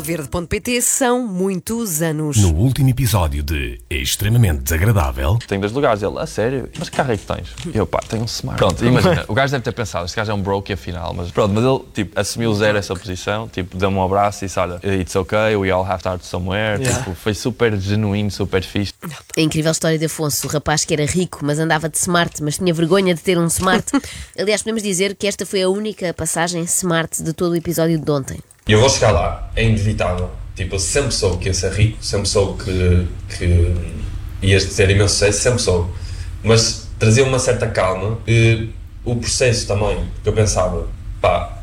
CastelVerde.pt são muitos anos. No último episódio de Extremamente Desagradável, Tenho dois lugares. Ele, a sério? Mas que carro é que tens? Eu, pá, tenho um Smart. Pronto, imagina, o gajo deve ter pensado, este gajo é um broke afinal, mas pronto, mas ele, tipo, assumiu zero essa posição, tipo, deu-me um abraço e disse, olha, it's okay, we all have to start somewhere, tipo, foi super genuíno, super fixe. A incrível história de Afonso, o rapaz que era rico, mas andava de smart, mas tinha vergonha de ter um smart. Aliás, podemos dizer que esta foi a única passagem smart de todo o episódio de ontem. E eu vou chegar lá, é inevitável. Tipo, eu sempre soube que ia ser rico, sempre soube que, que ias ter imenso sucesso, sempre soube. Mas trazia uma certa calma e o processo também, porque eu pensava, pá,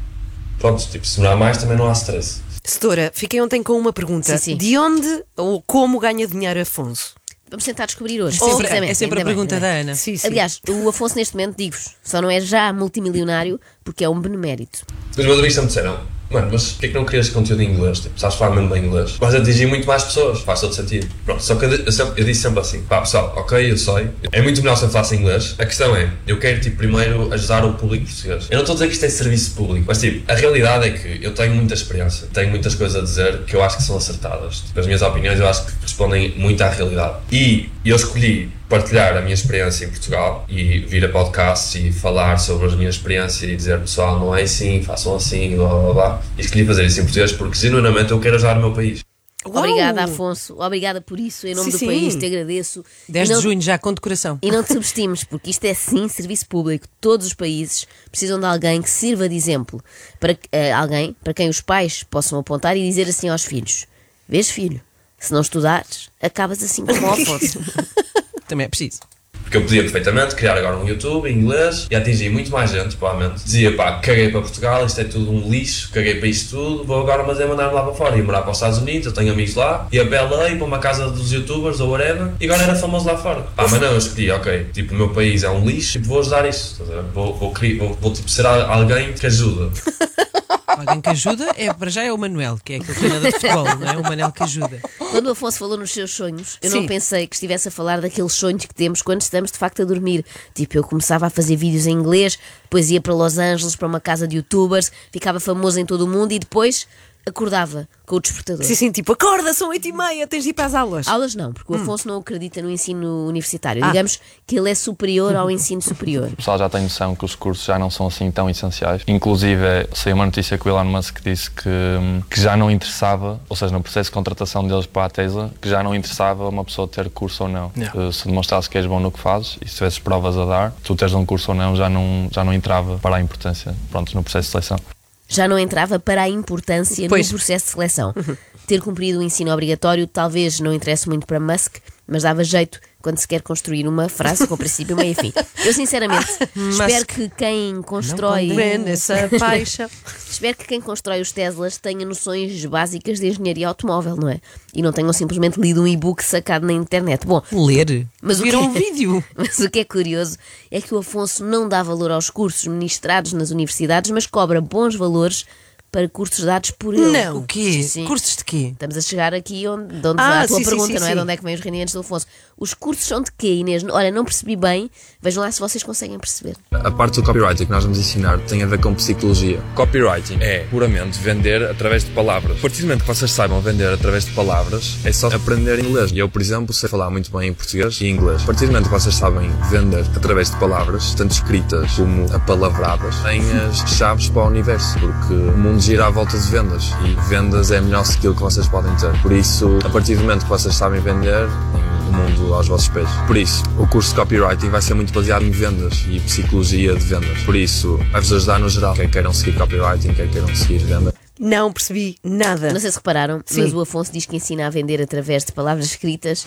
pronto, tipo, se não há mais também não há stress. Setora, fiquei ontem com uma pergunta. Sim, sim. De onde ou como ganha dinheiro Afonso? Vamos tentar descobrir hoje. Sempre- é sempre a bem, pergunta ainda da bem. Ana. Sim, sim. Aliás, o Afonso neste momento, digo-vos, só não é já multimilionário porque é um benemérito. Os meus amigos sempre disseram, mano, mas porquê que não crias conteúdo em inglês? Tipo, sabes falar mesmo bem inglês? Vais atingir muito mais pessoas, faz todo sentido. Pronto, só que eu, eu eu disse sempre assim, pá pessoal, ok, eu sei, é muito melhor se eu falasse inglês. A questão é, eu quero tipo primeiro ajudar o público português. Eu não estou a dizer que isto é serviço público, mas tipo, a realidade é que eu tenho muita experiência, tenho muitas coisas a dizer que eu acho que são acertadas. Tipo, as minhas opiniões eu acho que respondem muito à realidade. E eu escolhi partilhar a minha experiência em Portugal e vir a podcasts e falar sobre a minha experiência e dizer pessoal, não é assim, façam assim, blá blá blá. E escolhi fazer isso em português porque genuinamente eu quero ajudar o meu país. Uau! Obrigada, Afonso. Obrigada por isso. Em nome Sim, do sim. país, te agradeço. 10 E não- de junho, já com decoração. E não te subestimes, porque isto é sim serviço público. Todos os países precisam de alguém que sirva de exemplo. Para eh, alguém para quem os pais possam apontar e dizer assim aos filhos: Vês, filho, se não estudares, acabas assim como o Afonso. Também é preciso. Porque eu podia perfeitamente criar agora um YouTube em inglês e atingir muito mais gente, provavelmente. Dizia, pá, caguei para Portugal, isto é tudo um lixo, caguei para isto tudo, vou agora mas é mandar-me lá para fora. Ia morar para os Estados Unidos, eu tenho amigos lá, ia para LA, para uma casa dos youtubers ou whatever, e agora era famoso lá fora. Pá, mas não, eu escolhi, ok, tipo, o meu país é um lixo, tipo, vou ajudar a ver? Vou, vou, vou, vou, tipo, ser al- alguém que ajuda. Alguém que ajuda, é, para já é o Manuel, que é aquele treinador de futebol, não é? O Manel que ajuda. Quando o Afonso falou nos seus sonhos, eu Sim. não pensei que estivesse a falar daqueles sonhos que temos quando estamos de facto a dormir. Tipo, eu começava a fazer vídeos em inglês, depois ia para Los Angeles, para uma casa de youtubers, ficava famoso em todo o mundo e depois acordava com o despertador. Sim, sim, tipo, acorda, são oito e meia, tens de ir para as aulas. Aulas não, porque o Afonso não acredita no ensino universitário. Ah. Digamos que ele é superior ao ensino superior. O pessoal já tem noção que os cursos já não são assim tão essenciais. Inclusive, saiu uma notícia que o Elon Musk disse que, que já não interessava, ou seja, no processo de contratação deles para a Tesla, que já não interessava uma pessoa ter curso ou não. Que Se demonstrasse que és bom no que fazes e se tivesses provas a dar, tu teres um curso ou não já não, já não entrava para a importância pronto, no processo de seleção. Já não entrava para a importância Pois. no processo de seleção. Ter cumprido o ensino obrigatório talvez não interesse muito para Musk, mas dava jeito quando se quer construir uma frase com princípio, meio e fim. Eu, sinceramente, espero que quem constrói. Essa paixão. Espero que quem constrói os Teslas tenha noções básicas de engenharia automóvel, não é? E não tenham simplesmente lido um e-book sacado na internet. Bom, Ler. Mas o Viram que- um vídeo. Mas o que é curioso é que o Afonso não dá valor aos cursos ministrados nas universidades, mas cobra bons valores para cursos dados por ele. Não. O quê? Sim, sim. Cursos de quê? Estamos a chegar aqui onde, de onde Ah, vai a tua sim, pergunta, não é? De onde é que vêm os rendimentos do Afonso? Os cursos são de quê, Inês? Olha, não percebi bem. Vejam lá se vocês conseguem perceber. A parte do copywriting que nós vamos ensinar tem a ver com psicologia. Copywriting é puramente vender através de palavras. A partir do momento que vocês saibam vender através de palavras, é só aprender inglês. E eu, por exemplo, sei falar muito bem em português e inglês. A partir do momento que vocês sabem vender através de palavras, tanto escritas como apalavradas, têm as chaves para o universo, porque o mundo gira à volta de vendas e vendas é a melhor skill que vocês podem ter. Por isso, a partir do momento que vocês sabem vender, o mundo aos vossos pés. Por isso, o curso de copywriting vai ser muito baseado em vendas e psicologia de vendas. Por isso, vai-vos ajudar no geral. Quer queiram seguir copywriting, quer queiram seguir venda. Não percebi nada. Não sei se repararam, Sim. mas o Afonso diz que ensina a vender através de palavras escritas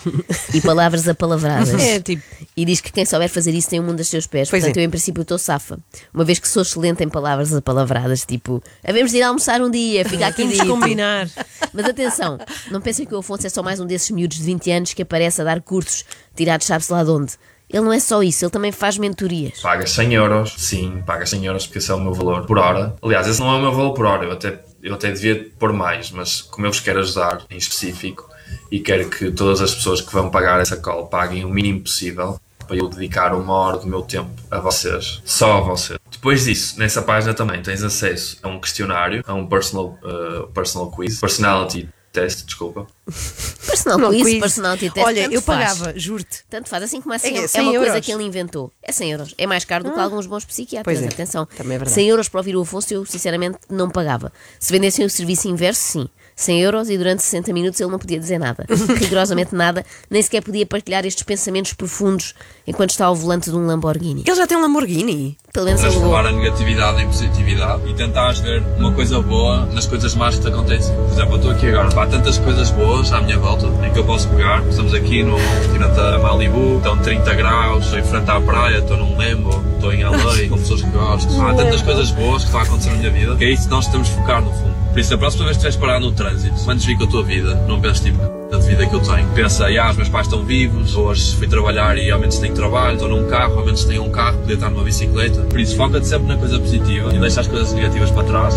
e palavras apalavradas. É, tipo- E diz que quem souber fazer isso tem o mundo a seus pés. Pois Portanto, é. eu, em princípio, estou safa. Uma vez que sou excelente em palavras apalavradas, tipo, havemos de ir almoçar um dia, fica aqui Temos de combinar. Mas atenção, não pensem que o Afonso é só mais um desses miúdos de 20 anos que aparece a dar cursos tirados sabe-se lá de onde. Ele não é só isso, ele também faz mentorias. Pagas 100 euros, sim, pagas 100 euros porque esse é o meu valor por hora. Aliás, esse não é o meu valor por hora, eu até, eu até devia pôr mais, mas como eu vos quero ajudar em específico e quero que todas as pessoas que vão pagar essa call paguem o mínimo possível para eu dedicar uma hora do meu tempo a vocês, só a vocês. Depois disso, nessa página também tens acesso a um questionário, a um personal, uh, personal quiz, personality test, desculpa. Personal Não, quiz, quiz. personality test. Olha, eu faz. pagava, juro-te. Tanto faz, assim como assim, É, é, 100 uma coisa euros. que ele inventou. É 100 euros. É mais caro do que alguns bons psiquiatras, Pois é, atenção. também é verdade. 100 euros para ouvir o Afonso eu sinceramente não pagava. Se vendessem o serviço inverso, sim. 100 euros e durante 60 minutos ele não podia dizer nada. Rigorosamente nada, nem sequer podia partilhar estes pensamentos profundos enquanto está ao volante de um Lamborghini. Ele já tem um Lamborghini. Pelo menos alugou. a negatividade em positividade e tentares ver uma coisa boa nas coisas más que te acontecem. Por exemplo, eu estou aqui agora, há tantas coisas boas à minha volta em que eu posso pegar. Estamos aqui no tirante a Malibu, estão 30 graus, estou em frente à praia, estou num lembo, estou em LA, com pessoas que gosto. Há tantas coisas boas que estão a acontecer na minha vida que é isso que nós temos de focar no fundo. Por isso, a próxima vez que estiveres parado no trânsito, quando desvia com a tua vida, não penses tipo, da vida que eu tenho. Pensa, ah, os meus pais estão vivos, hoje fui trabalhar e ao menos tenho trabalho, estou num carro, ao menos tenho um carro, podia estar numa bicicleta. Por isso, foca-te sempre na coisa positiva e deixa as coisas negativas para trás,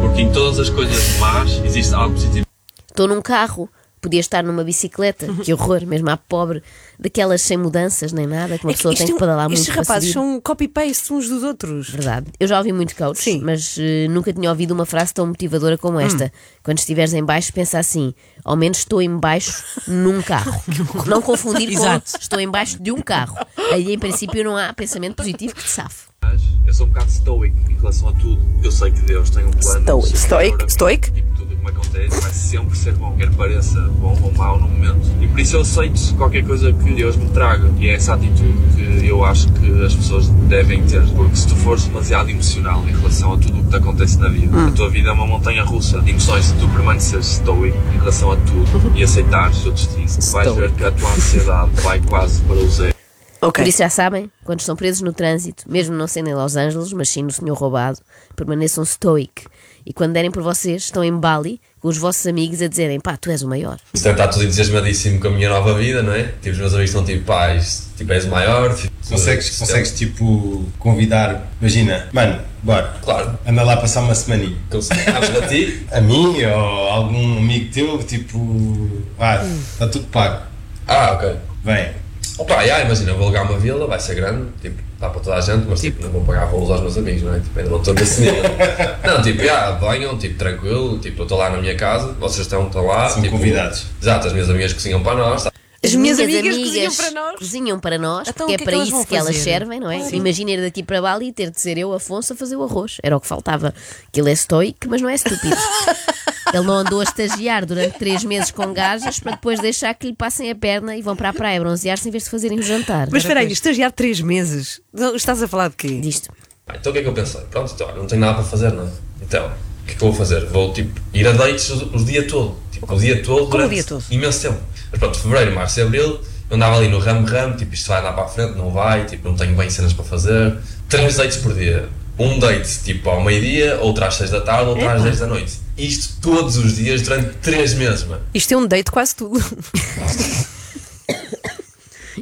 porque em todas as coisas más existe algo positivo. Estou num carro, podia estar numa bicicleta. Que horror, mesmo à pobre, daquelas sem mudanças nem nada, que uma É que pessoa tem é que pedalar muito Estes rapazes são copy-paste uns dos outros. Verdade. Eu já ouvi muito coach, Sim. mas eh, nunca tinha ouvido uma frase tão motivadora como esta. Quando estiveres em baixo, pensa assim: ao menos estou em baixo num carro. não confundir com Exato. estou em baixo de um carro. Aí, em princípio, não há pensamento positivo que te safe. Mas eu sou um bocado stoic em relação a tudo. Eu sei que Deus tem um plano. Stoic. superior Stoic? A mim, tudo o que me acontece vai sempre ser bom, quer pareça bom ou mau no momento. E por isso eu aceito qualquer coisa que Deus me traga. E é essa atitude que eu acho que as pessoas devem ter. Porque se tu fores demasiado emocional em relação a tudo o que te acontece na vida, a tua vida é uma montanha russa de emoções. Se tu permaneceres stoic em relação a tudo e aceitares o destino, vais ver que a tua ansiedade vai quase para o zero. Ok. Por isso já sabem, quando estão presos no trânsito, mesmo não sendo em Los Angeles, mas sim no Senhor Roubado, permaneçam stoic. E quando derem por vocês, estão em Bali com os vossos amigos a dizerem pá, tu és o maior. Deve estar tudo entusiasmadíssimo com a minha nova vida, não é? Tipo, os meus amigos estão tipo, pá, isto, tipo, és o maior. Tipo, Consegues, isto é- consegues tipo convidar, imagina, mano, bora, Claro. anda lá passar uma semaninha. Consegues a ti? A mim ou algum amigo teu, tipo, ah, está tudo pago, Ah, ok. vem. Opa, yeah, imagina, eu vou alugar uma vila, vai ser grande, tipo, dá para toda a gente, mas tipo, não vou pagar voos aos meus amigos, não é? Tipo, ainda não estou nesse nível. não, tipo, yeah, venham, tipo, tranquilo, tipo, eu estou lá na minha casa, vocês estão, estão lá. São tipo, convidados. Exato, as minhas amigas cozinham para nós, tá? As minhas amigas cozinham para nós. cozinham para nós, Então, porque é que é para isso que elas servem, não é? Imagina ir daqui para Bali e ter de ser eu, Afonso, a fazer o arroz. Era o que faltava. Que ele é estoico, mas não é estúpido. Ele não andou a estagiar durante três meses com gajas para depois deixar que lhe passem a perna e vão para a praia bronzear-se em vez de fazerem o jantar. Mas espera aí, estagiar três meses. Estás a falar de quê? Disto. Ah, Então o que é que eu pensei? Pronto, então, não tenho nada para fazer, não é? Então, o que é que eu vou fazer? Vou, tipo, ir a dates o, o dia todo. Tipo, o dia todo, Como o durante dia todo? imenso tempo. Mas pronto, fevereiro, março e abril, eu andava ali no ramo-ramo, tipo, isto vai andar para a frente, não vai, tipo, não tenho bem cenas para fazer. Três dates por dia. Um date, tipo, ao meio-dia, outro às seis da tarde, outro às Epá. dez da noite. Isto todos os dias, durante três meses, mano. Isto é um date quase tudo.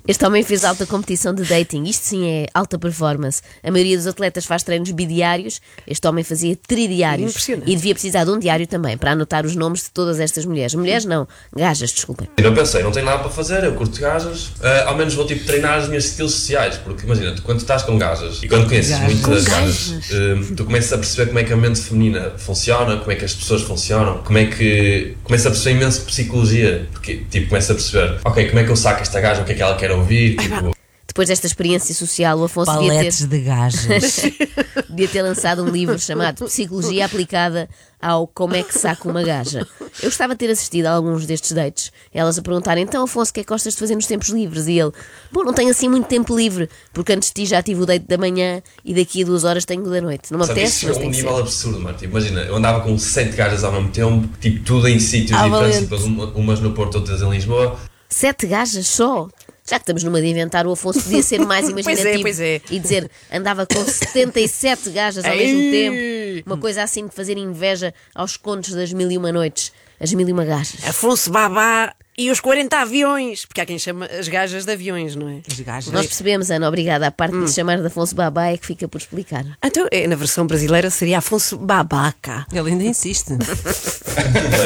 Este homem fez alta competição de dating. Isto sim é alta performance. A maioria dos atletas faz treinos bidiários. Este homem fazia tridiários. Impressionante. E devia precisar de um diário também para anotar os nomes de todas estas mulheres. Mulheres não, gajas, desculpem. Eu pensei, não tenho nada para fazer, eu curto gajas, ah, ao menos vou tipo treinar as minhas skills sociais, porque imagina, tu, quando estás com gajas e quando conheces Gajas. muito Com das gajas, ah, tu começas a perceber como é que a mente feminina funciona, como é que as pessoas funcionam, como é que. começas a perceber imenso psicologia, porque tipo, começas a perceber, ok, como é que eu saco esta gaja, o que é que ela quer ouvir, tipo, Depois desta experiência social, o Afonso devia Paletes ter, de gajas. devia ter lançado um livro chamado Psicologia Aplicada ao Como é que saca uma gaja. Eu gostava de ter assistido a alguns destes dates. Elas a perguntarem, então Afonso, o que é que gostas de fazer nos tempos livres? E ele, bom, não tenho assim muito tempo livre, porque antes de ti já tive o date da manhã e daqui a duas horas tenho o da noite. Não me Sabe, apetece, isso mas é um nível absurdo, mano. Tipo, imagina, eu andava com sete gajas ao mesmo tempo, tipo, tudo em sítios Ah, diferentes, umas no Porto, outras em Lisboa. Sete gajas só? Já que estamos numa de inventar, o Afonso podia ser mais Pois é, imaginativo pois é. e dizer andava com 77 gajas ao mesmo Ei! tempo. Uma coisa assim de fazer inveja aos contos das mil e uma noites. As mil e uma gajas. Afonso Babá e os 40 aviões. Porque há quem chama as gajas de aviões, não é? As gajas. Nós percebemos, Ana, obrigada. A parte Hum. de chamar de Afonso Babá é que fica por explicar. Então, é, na versão brasileira seria Afonso Babaca. Ele ainda insiste.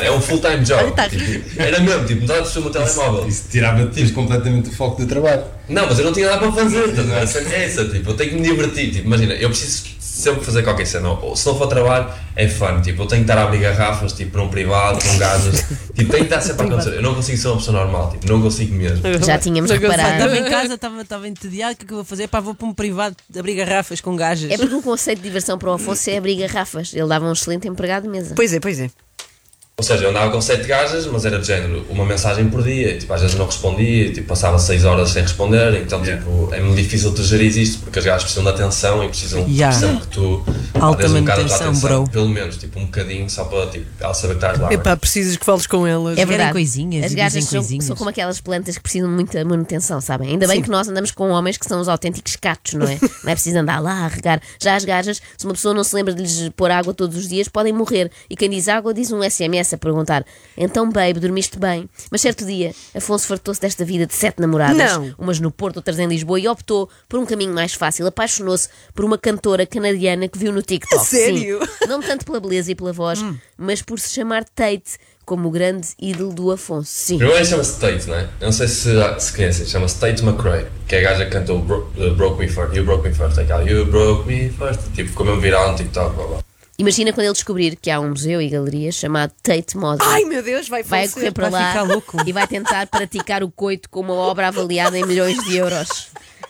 É um full-time job. Tá tipo, era mesmo, tipo, a perceber o telemóvel. Isso tirava-te completamente o foco do trabalho. Não, mas eu não tinha nada para fazer, cena é essa, tipo, eu tenho que me divertir, tipo, imagina, eu preciso sempre fazer qualquer cena. Ou, se não for trabalho, é fun. Tipo, eu tenho que estar a abrir garrafas, tipo, num privado, com gajas. tipo, tenho que estar sempre a acontecer. Eu não consigo ser uma pessoa normal, tipo, não consigo mesmo. Já tínhamos reparado. Estava em casa, estava, estava entediado, o que é que eu vou fazer? Pá, vou para um privado abrir garrafas com gajas. É porque um conceito de diversão para o Afonso é abrir garrafas. Ele dava um excelente empregado de mesa. Pois é, pois é. Ou seja, eu andava com sete gajas, mas era de género uma mensagem por dia, e, tipo, às vezes não respondia, e, tipo, passava seis horas sem responder, então tipo, é muito difícil tu gerir isto, porque as gajas precisam de atenção e precisam Yeah. precisam que tu Alta um manutenção, bro. Pelo menos, tipo, um bocadinho, só para tipo, ela saber que estás lá. Epá, precisas que fales com elas. É verdade. coisinhas As gajas são, coisinhas. são como aquelas plantas que precisam de muita manutenção, sabem? Ainda bem que nós andamos com homens que são os autênticos catos, não é? Não é preciso andar lá a regar. Já as gajas, se uma pessoa não se lembra de lhes pôr água todos os dias, podem morrer. E quem diz água diz um SMS a perguntar: Então, babe, dormiste bem? Mas certo dia, Afonso fartou-se desta vida de sete namoradas, Não. umas no Porto, outras em Lisboa, e optou por um caminho mais fácil. Apaixonou-se por uma cantora canadiana que viu no TikTok. Sério? Sim. Não tanto pela beleza e pela voz, mas por se chamar Tate, como o grande ídolo do Afonso. Sim. Primeiro chama-se Tate, não é? Eu não sei se, se conhecem, chama-se Tate McRae, que é a gaja que cantou Bro, uh, Broke Me First, You Broke Me First, é aquela You Broke Me First, tipo, ficou mesmo viral no TikTok, blá blá. Imagina quando ele descobrir que há um museu e galeria chamado Tate Modern. Ai meu Deus, vai vai correr para vai lá ficar louco. e vai tentar praticar o coito com uma obra avaliada em milhões de euros.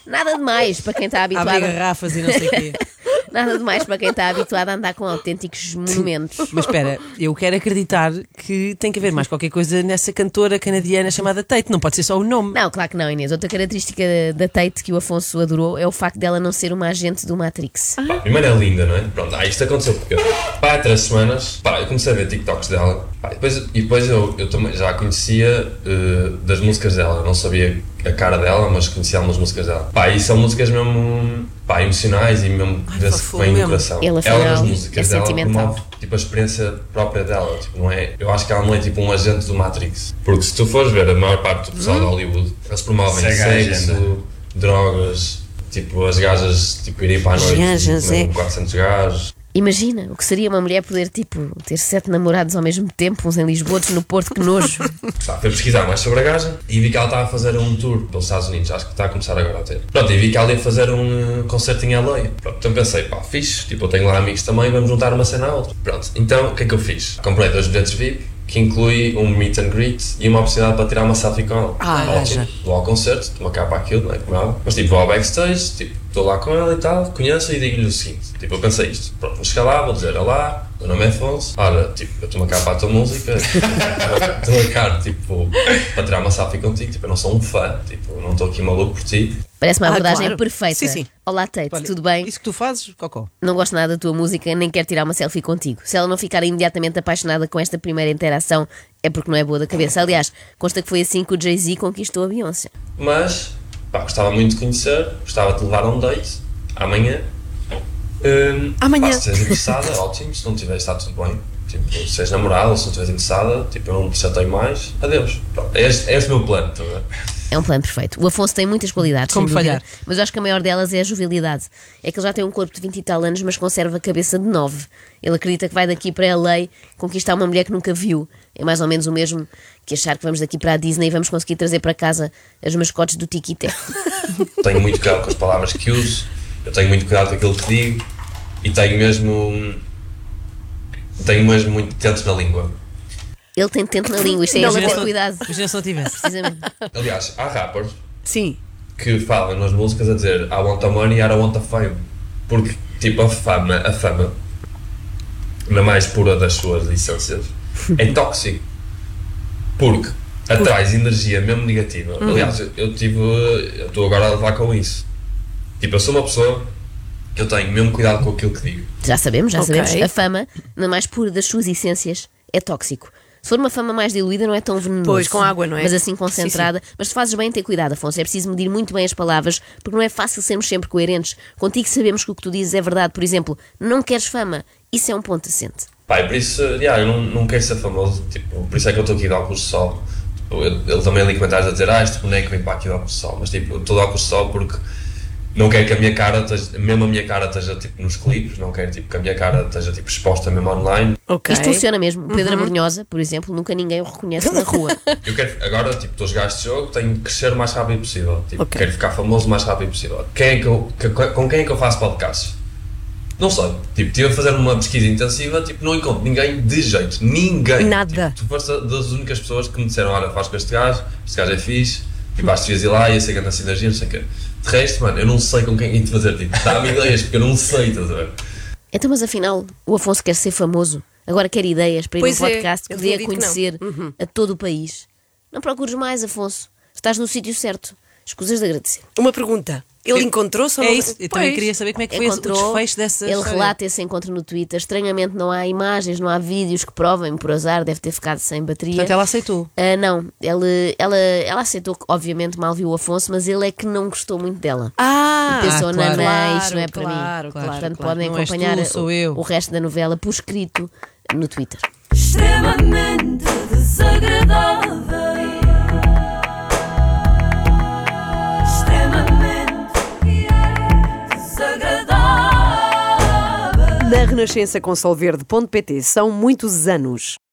Nada demais para quem está Abrir habituado. garrafas e não sei o quê. Nada demais para quem está habituado a andar com autênticos monumentos. Mas espera, eu quero acreditar que tem que haver mais qualquer coisa nessa cantora canadiana chamada Tate. Não pode ser só o nome. Não, claro que não, Inês. Outra característica da Tate que o Afonso adorou é o facto dela não ser uma agente do Matrix. Pá, primeiro é linda, não é? Pronto, ah, isto aconteceu porque pá, há três semanas, pá, eu comecei a ver TikToks dela pá, e depois, e depois eu, eu também já a conhecia eh, das músicas dela, eu não sabia a cara dela, mas conhecia algumas músicas dela. Pá, e são músicas mesmo pá, emocionais e mesmo vê-se que vem no mesmo. coração. Ela afinal, nas é músicas dela sentimental. promove tipo, a experiência própria dela, tipo, não é? Eu acho que ela não é tipo um agente do Matrix. Porque se tu fores ver a maior parte do pessoal de Hollywood, eles promovem Segue sexo, agenda. drogas, tipo as gajas tipo, irem para a noite, gajas, mesmo é. 400 gajos. Imagina o que seria uma mulher poder, tipo, ter sete namorados ao mesmo tempo, uns em Lisboa, outros no Porto, que nojo. Pá, fui pesquisar mais sobre a gaja e vi que ela estava a fazer um tour pelos Estados Unidos, acho que está a começar agora a ter. Pronto, e vi que ela ia fazer um eh, concerto em LA. Pronto, então pensei, pá, fixe, tipo, eu tenho lá amigos também, vamos juntar uma cena à outra. Pronto, então o que é que eu fiz? Comprei dois bilhetes VIP, que inclui um meet and greet e uma oportunidade para tirar uma selfie com ela. Ah, Ótimo. Vou ao concerto, uma capa aquilo, não é? Como é. Mas tipo, vou ao backstage, tipo, estou lá com ela e tal, conheço e digo-lhe o seguinte: tipo, eu pensei isto, pronto, vou chegar lá, vou dizer olá, meu nome é Afonso, olha, tipo, eu estou a cá para a tua música, estou a cá, tipo, para tirar uma selfie contigo, tipo, eu não sou um fã, tipo, não estou aqui maluco por ti. Parece uma Ah, abordagem claro. perfeita. Sim, sim. Olá, Tate, Olha, tudo bem? Isso que tu fazes, Cocó. Não gosto nada da tua música, nem quero tirar uma selfie contigo. Se ela não ficar imediatamente apaixonada com esta primeira interação, é porque não é boa da cabeça. Aliás, consta que foi assim que o Jay-Z conquistou a Beyoncé. Mas, pá, gostava muito de conhecer, gostava de levar a um date, amanhã. Hum, Amanhã. Pá, se estiveres interessada, ótimo, se não tiveres, está tudo bem. Tipo, se és namorada se não estiveres interessada, tipo, eu não te chatei mais, adeus. Pronto, é este, é este o meu plano, tá a ver? É um plano perfeito. O Afonso tem muitas qualidades, Como dúvida, falhar? mas eu acho que a maior delas é a jovialidade. É que ele já tem um corpo de 20 e tal anos, mas conserva a cabeça de 9. Ele acredita que vai daqui para LA conquistar uma mulher que nunca viu. É mais ou menos o mesmo que achar que vamos daqui para a Disney e vamos conseguir trazer para casa as mascotes do Tiki tenho muito cuidado com as palavras que uso, eu tenho muito cuidado com aquilo que digo e tenho mesmo. Tenho mesmo muito tento na língua. Ele tem tento na língua, isto é ter não- cuidado. Imagina se não tivesse. Precisamente. Aliás, há rappers Sim. que falam nas músicas a dizer I want the money, I don't want the fame. Porque, tipo, a fama, a fama, na mais pura das suas licenças, é tóxico. Porque atrai energia mesmo negativa. Aliás, eu- eu tive. Eu estou agora a levar com isso. Tipo, eu sou uma pessoa que eu tenho mesmo cuidado com aquilo que digo. Já sabemos, já Ok. sabemos. A fama, na mais pura das suas essências, é tóxico. Se for uma fama mais diluída, não é tão venenoso. Pois, com água, não é? Mas assim concentrada. Mas se fazes bem, ter cuidado, Afonso. É preciso medir muito bem as palavras, porque não é fácil sermos sempre coerentes. Contigo sabemos que o que tu dizes é verdade. Por exemplo, não queres fama. Isso é um ponto assente. Pai, por isso, yeah, eu não, não quero ser famoso, tipo, por isso é que eu estou aqui de óculos de sol. Eu- Ele também ali comentários a dizer, ah, este boneco vem para aqui de óculos de sol, mas tipo, eu estou de óculos de sol porque não quero que a minha cara, esteja, mesmo a minha cara esteja tipo nos clipes, não quero tipo, que a minha cara esteja tipo exposta mesmo online. Ok. Isto funciona mesmo. O Pedro Abrunhosa, por exemplo, nunca ninguém o reconhece na rua. Eu quero, agora, tipo, estou a jogar este jogo, tenho que crescer o mais rápido possível. Tipo, Ok. quero ficar famoso o mais rápido possível. Quem é que eu, que- com quem é que eu faço podcasts? Não sei. Tipo, estive a fazer uma pesquisa intensiva, tipo, não encontro ninguém de jeito. Ninguém. Nada. Tipo, tu foste das únicas pessoas que me disseram, olha, faz com este gajo, este gajo é fixe, acho que devias ir lá, ia ser grande sinergia, não sei o quê. De resto, mano, eu não sei com quem te fazer, tipo, dá-me ideias, porque eu não sei, estás a ver? Então, mas afinal, o Afonso quer ser famoso. Agora quer ideias para ir Pois num é, podcast que dê a conhecer a todo o país. Não procures mais, Afonso. Estás no sítio certo. Escusas de agradecer. Uma pergunta. Ele encontrou-se ou É não? isso, eu também queria saber como é que foi esse- o desfecho dessa ele história. relata esse encontro no Twitter. Estranhamente não há imagens, não há vídeos que provem, por azar, deve ter ficado sem bateria. Portanto, ela aceitou. Ah, não, ele, ela, ela aceitou que, obviamente, mal viu o Afonso, mas ele é que não gostou muito dela. Ah, Pensou Ah, na claro. mãe, isto não é Claro, para claro, mim. claro, Portanto, claro. podem Não acompanhar tu, sou o, eu. o resto da novela por escrito no Twitter. extremamente desagradável. Na Renascença com Solverde.pt são muitos anos.